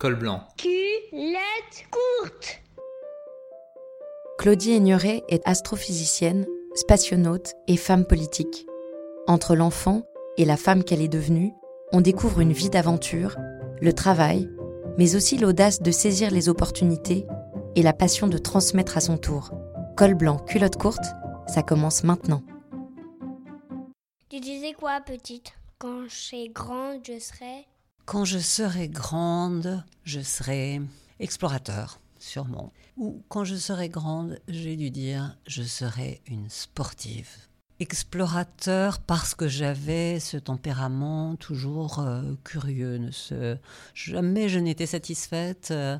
Col blanc. Culotte courte. Claudie Aigneret est astrophysicienne, spationaute et femme politique. Entre l'enfant et la femme qu'elle est devenue, on découvre une vie d'aventure, le travail, mais aussi l'audace de saisir les opportunités et la passion de transmettre à son tour. Col blanc, culotte courte, ça commence maintenant. Tu disais quoi, petite? Quand je serai grande, je serai. Quand je serai grande, je serai explorateur, sûrement. Ou quand je serai grande, j'ai dû dire, je serai une sportive explorateur parce que j'avais ce tempérament toujours euh, curieux. Ne se... Jamais je n'étais satisfaite euh,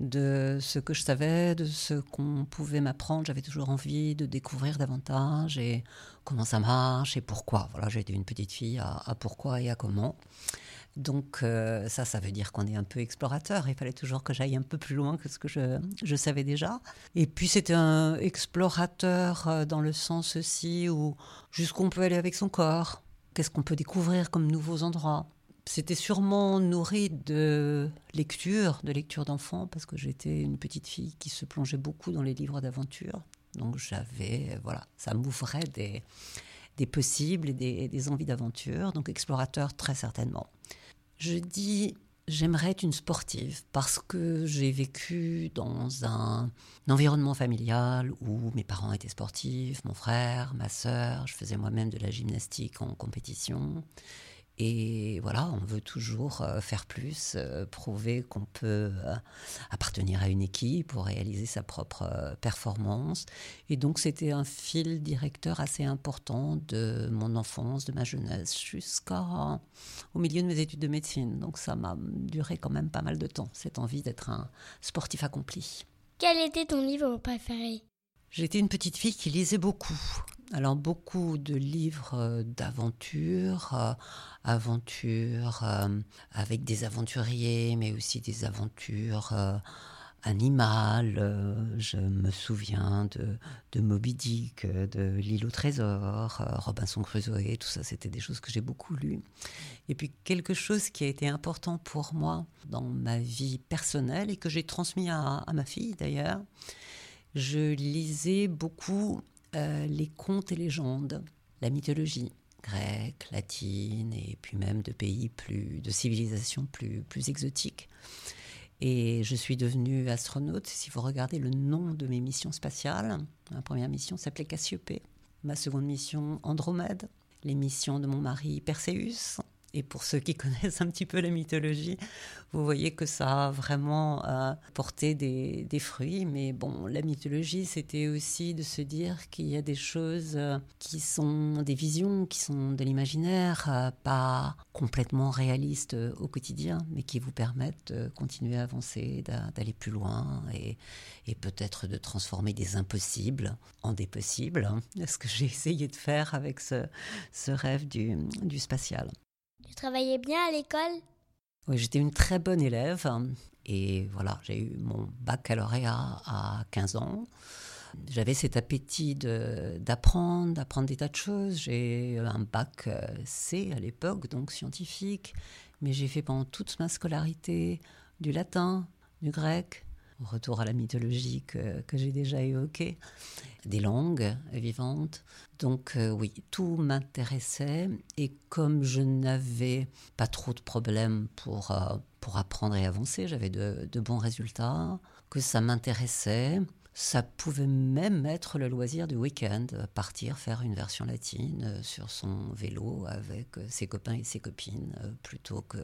de ce que je savais, de ce qu'on pouvait m'apprendre. J'avais toujours envie de découvrir davantage et comment ça marche et pourquoi. Voilà, j'étais une petite fille à pourquoi et à comment. Donc euh, ça, ça veut dire qu'on est un peu explorateur. Il fallait toujours que j'aille un peu plus loin que ce que je, savais déjà. Et puis c'était un explorateur euh, dans le sens aussi où jusqu'où on peut aller avec son corps, qu'est-ce qu'on peut découvrir comme nouveaux endroits. C'était sûrement nourri de lecture, de lecture d'enfants, parce que j'étais une petite fille qui se plongeait beaucoup dans les livres d'aventure. Donc j'avais, voilà, ça m'ouvrait des, possibles et des, des envies d'aventure. Donc explorateur très certainement. Je dis j'aimerais être une sportive parce que j'ai vécu dans un, environnement familial où mes parents étaient sportifs, mon frère, ma sœur, je faisais moi-même de la gymnastique en compétition. Et voilà, on veut toujours euh, faire plus, euh, prouver qu'on peut euh, appartenir à une équipe pour réaliser sa propre performance. Et donc c'était un fil directeur assez important de mon enfance, de ma jeunesse, jusqu'au milieu de mes études de médecine. Donc ça m'a duré quand même pas mal de temps, cette envie d'être un sportif accompli. Quel était ton livre préféré? J'étais une petite fille qui lisait beaucoup. Alors beaucoup de livres euh, d'aventures, euh, aventures euh, avec des aventuriers, mais aussi des aventures animales. je me souviens de, de Moby Dick, de L'île au trésor, Robinson Crusoe, tout ça, c'était des choses que j'ai beaucoup lues. Et puis quelque chose qui a été important pour moi dans ma vie personnelle et que j'ai transmis à ma fille d'ailleurs, je lisais beaucoup euh, les contes et légendes, la mythologie grecque, latine, et puis même de pays plus, de civilisations plus, plus exotiques. Et je suis devenue astronaute. Si vous regardez le nom de mes missions spatiales, ma première mission s'appelait Cassiopée, ma seconde mission Andromède, les missions de mon mari Perséus, et pour ceux qui connaissent un petit peu la mythologie, vous voyez que ça a vraiment euh, porté des, fruits. Mais bon, la mythologie, c'était aussi de se dire qu'il y a des choses euh, qui sont des visions, qui sont de l'imaginaire, euh, pas complètement réalistes au quotidien, mais qui vous permettent de continuer à avancer, d'aller plus loin et, peut-être de transformer des impossibles en des possibles. Ce que j'ai essayé de faire avec ce, rêve du spatial. Tu travaillais bien à l'école? Oui, j'étais une très bonne élève. Et voilà, j'ai eu mon baccalauréat à 15 ans. J'avais cet appétit d'apprendre, d'apprendre des tas de choses. J'ai un bac euh, C à l'époque, donc scientifique. Mais j'ai fait pendant toute ma scolarité du latin, du grec, retour à la mythologie que, j'ai déjà évoqué, des langues vivantes. Donc euh, oui, tout m'intéressait et comme je n'avais pas trop de problèmes pour, euh, pour apprendre et avancer, j'avais de, de, bons résultats, que ça m'intéressait. Ça pouvait même être le loisir du week-end, partir faire une version latine euh, sur son vélo avec ses copains et ses copines, plutôt que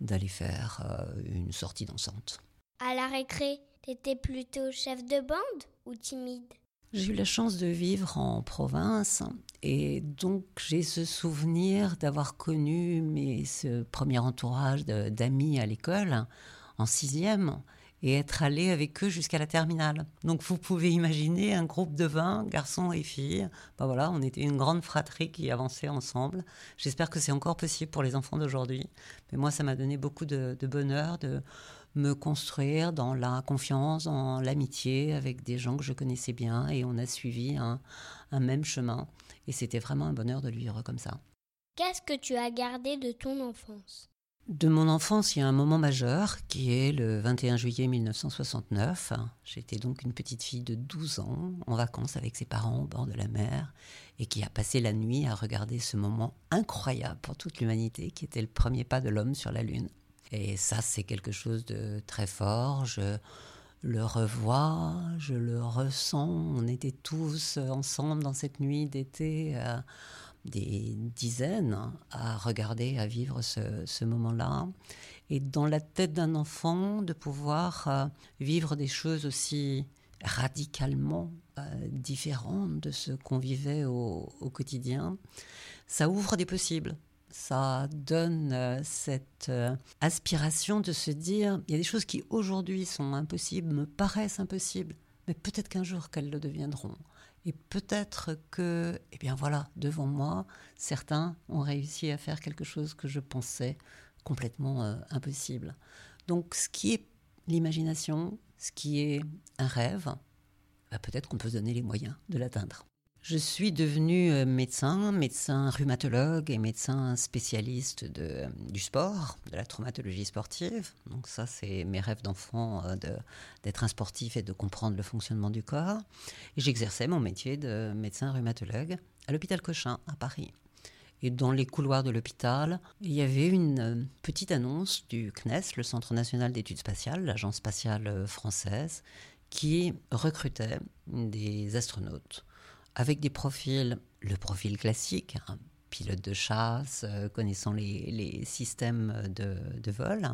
d'aller faire une sortie dansante. À la récré, t'étais plutôt chef de bande ou timide? J'ai eu la chance de vivre en province et donc j'ai ce souvenir d'avoir connu mes, ce premier entourage d'amis à l'école en sixième et être allé avec eux jusqu'à la terminale. Donc vous pouvez imaginer un groupe de 20 garçons et filles. Ben voilà, on était une grande fratrie qui avançait ensemble. J'espère que c'est encore possible pour les enfants d'aujourd'hui. Mais moi, ça m'a donné beaucoup de, de bonheur de me construire dans la confiance, dans l'amitié avec des gens que je connaissais bien et on a suivi un, même chemin. Et c'était vraiment un bonheur de le vivre comme ça. Qu'est-ce que tu as gardé de ton enfance? De mon enfance, il y a un moment majeur qui est le 21 juillet 1969. J'étais donc une petite fille de 12 ans en vacances avec ses parents au bord de la mer et qui a passé la nuit à regarder ce moment incroyable pour toute l'humanité qui était le premier pas de l'homme sur la Lune. Et ça, c'est quelque chose de très fort. Je le revois, je le ressens. On était tous ensemble dans cette nuit d'été. Euh, des dizaines à regarder, à vivre ce, moment-là. Et dans la tête d'un enfant, de pouvoir euh, vivre des choses aussi radicalement euh, différentes de ce qu'on vivait au, quotidien, ça ouvre des possibles. Ça donne euh, cette aspiration de se dire, il y a des choses qui aujourd'hui sont impossibles, me paraissent impossibles, mais peut-être qu'un jour qu'elles le deviendront. Et peut-être que, eh bien voilà, devant moi, certains ont réussi à faire quelque chose que je pensais complètement euh, impossible. Donc ce qui est l'imagination, ce qui est un rêve, bah, peut-être qu'on peut se donner les moyens de l'atteindre. Je suis devenu euh, médecin, médecin rhumatologue et médecin spécialiste de, du sport, de la traumatologie sportive. Donc ça, c'est mes rêves d'enfant euh, d'être un sportif et de comprendre le fonctionnement du corps. Et j'exerçais mon métier de médecin rhumatologue à l'hôpital Cochin à Paris. Et dans les couloirs de l'hôpital, il y avait une euh, petite annonce du CNES, le Centre national d'études spatiales, l'agence spatiale française, qui recrutait des astronautes avec des profils, le profil classique, un pilote de chasse, euh, connaissant les, systèmes de, vol,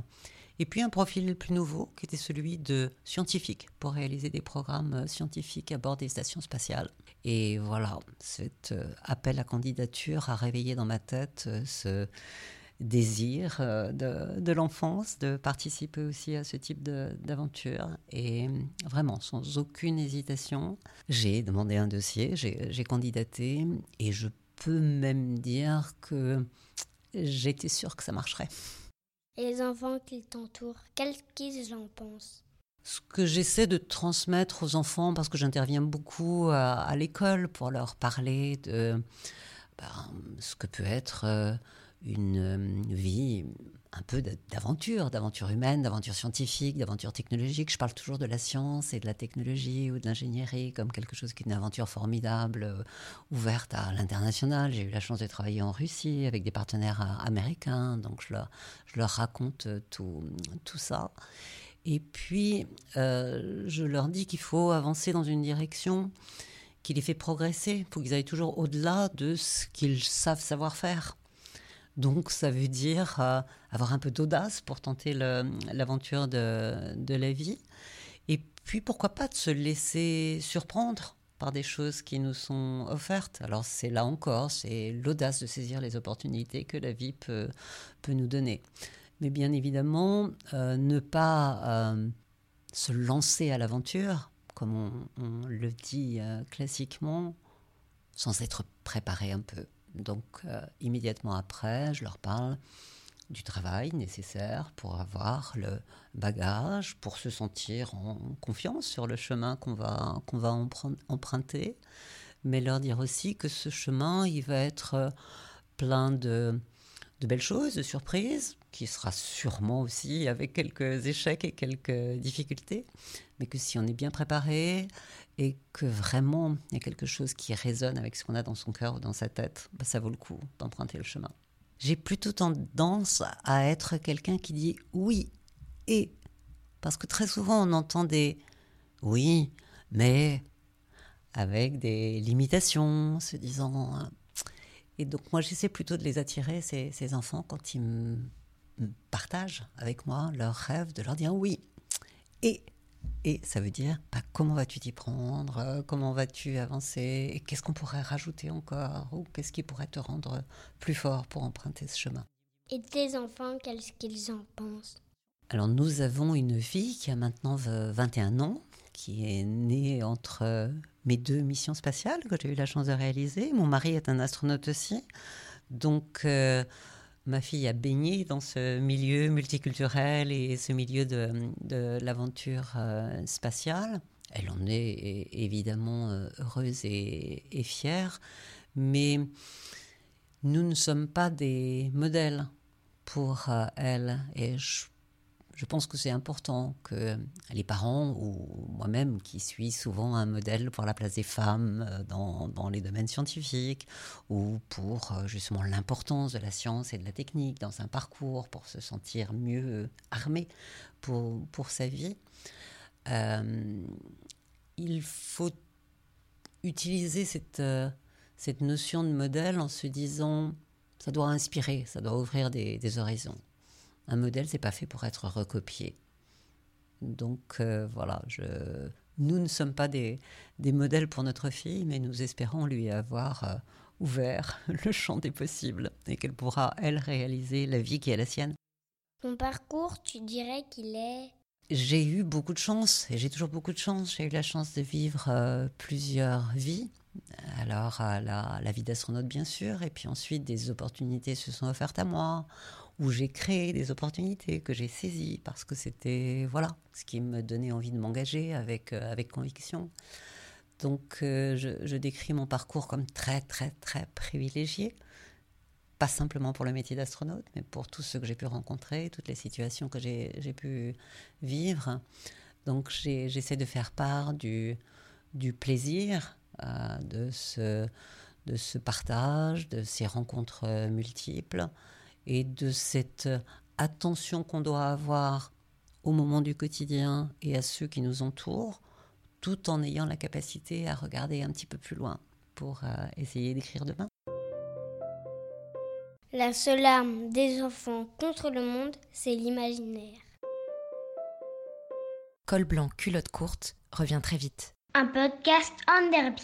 et puis un profil plus nouveau qui était celui de scientifique pour réaliser des programmes scientifiques à bord des stations spatiales. Et voilà, cet euh, appel à candidature a réveillé dans ma tête euh, ce désir euh, de, l'enfance de participer aussi à ce type d'aventure. Et vraiment, sans aucune hésitation, j'ai demandé un dossier, j'ai candidaté et je peux même dire que j'étais sûre que ça marcherait. Et les enfants qui t'entourent, qu'est-ce qu'ils en pensent? Ce que j'essaie de transmettre aux enfants, parce que j'interviens beaucoup à, l'école pour leur parler de ben, ce que peut être euh, une euh, vie un peu d'aventure, d'aventure humaine, d'aventure scientifique, d'aventure technologique. Je parle toujours de la science et de la technologie ou de l'ingénierie comme quelque chose qui est une aventure formidable, euh, ouverte à l'international. J'ai eu la chance de travailler en Russie avec des partenaires euh, américains, donc je leur, raconte tout, ça. Et puis, je leur dis qu'il faut avancer dans une direction qui les fait progresser. Faut qu'ils aillent toujours au-delà de ce qu'ils savent savoir faire. Donc ça veut dire euh, avoir un peu d'audace pour tenter l'aventure de, la vie. Et puis pourquoi pas de se laisser surprendre par des choses qui nous sont offertes. Alors c'est là encore, c'est l'audace de saisir les opportunités que la vie peut, nous donner. Mais bien évidemment, euh, ne pas euh, se lancer à l'aventure, comme on, le dit classiquement, sans être préparé un peu. Donc euh, immédiatement après, je leur parle du travail nécessaire pour avoir le bagage, pour se sentir en confiance sur le chemin qu'on va, va emprunter, mais leur dire aussi que ce chemin, il va être euh, plein de, de belles choses, de surprises, qui sera sûrement aussi avec quelques échecs et quelques difficultés, mais que si on est bien préparé et que vraiment il y a quelque chose qui résonne avec ce qu'on a dans son cœur ou dans sa tête, bah, ça vaut le coup d'emprunter le chemin. J'ai plutôt tendance à être quelqu'un qui dit oui et, parce que très souvent on entend des oui, mais avec des limitations, se disant... Et donc moi j'essaie plutôt de les attirer, ces, ces enfants, quand ils me partagent avec moi leurs rêves, de leur dire oui. Et et ça veut dire bah, comment vas-tu t'y prendre, euh, comment vas-tu avancer, et qu'est-ce qu'on pourrait rajouter encore, ou qu'est-ce qui pourrait te rendre plus fort pour emprunter ce chemin? Et tes enfants, qu'est-ce qu'ils en pensent? Alors nous avons une fille qui a maintenant 21 ans, qui est née entre mes deux missions spatiales que j'ai eu la chance de réaliser. Mon mari est un astronaute aussi. Donc... Euh, ma fille a baigné dans ce milieu multiculturel et ce milieu de, l'aventure euh, spatiale. Elle en est évidemment euh, heureuse et, fière, mais nous ne sommes pas des modèles pour euh, elle. Et je, pense que c'est important que les parents ou moi-même, qui suis souvent un modèle pour la place des femmes euh, dans, les domaines scientifiques ou pour euh, justement l'importance de la science et de la technique dans un parcours pour se sentir mieux armé pour, pour sa vie, il faut utiliser cette, cette notion de modèle en se disant ça doit inspirer, ça doit ouvrir des, horizons. Un modèle, c'est pas fait pour être recopié. Donc euh, voilà, je, nous ne sommes pas des, des, modèles pour notre fille, mais nous espérons lui avoir euh, ouvert le champ des possibles et qu'elle pourra, elle, réaliser la vie qui est la sienne. Ton parcours, tu dirais qu'il est... J'ai eu beaucoup de chance, et j'ai toujours beaucoup de chance. J'ai eu la chance de vivre euh, plusieurs vies. Alors, la, la vie d'astronaute, bien sûr, et puis ensuite, des opportunités se sont offertes à moi, où j'ai créé des opportunités que j'ai saisies parce que c'était voilà ce qui me donnait envie de m'engager avec, euh, avec conviction. Donc, euh, je, décris mon parcours comme très, très, très privilégié. Pas simplement pour le métier d'astronaute, mais pour tout ce que j'ai pu rencontrer, toutes les situations que j'ai pu vivre. Donc, j'essaie de faire part du, du plaisir euh, de, ce, de ce partage, de ces rencontres multiples et de cette attention qu'on doit avoir au moment du quotidien et à ceux qui nous entourent, tout en ayant la capacité à regarder un petit peu plus loin pour euh, essayer d'écrire demain. La seule arme des enfants contre le monde, c'est l'imaginaire. Col blanc, culotte courte revient très vite un podcast en derby.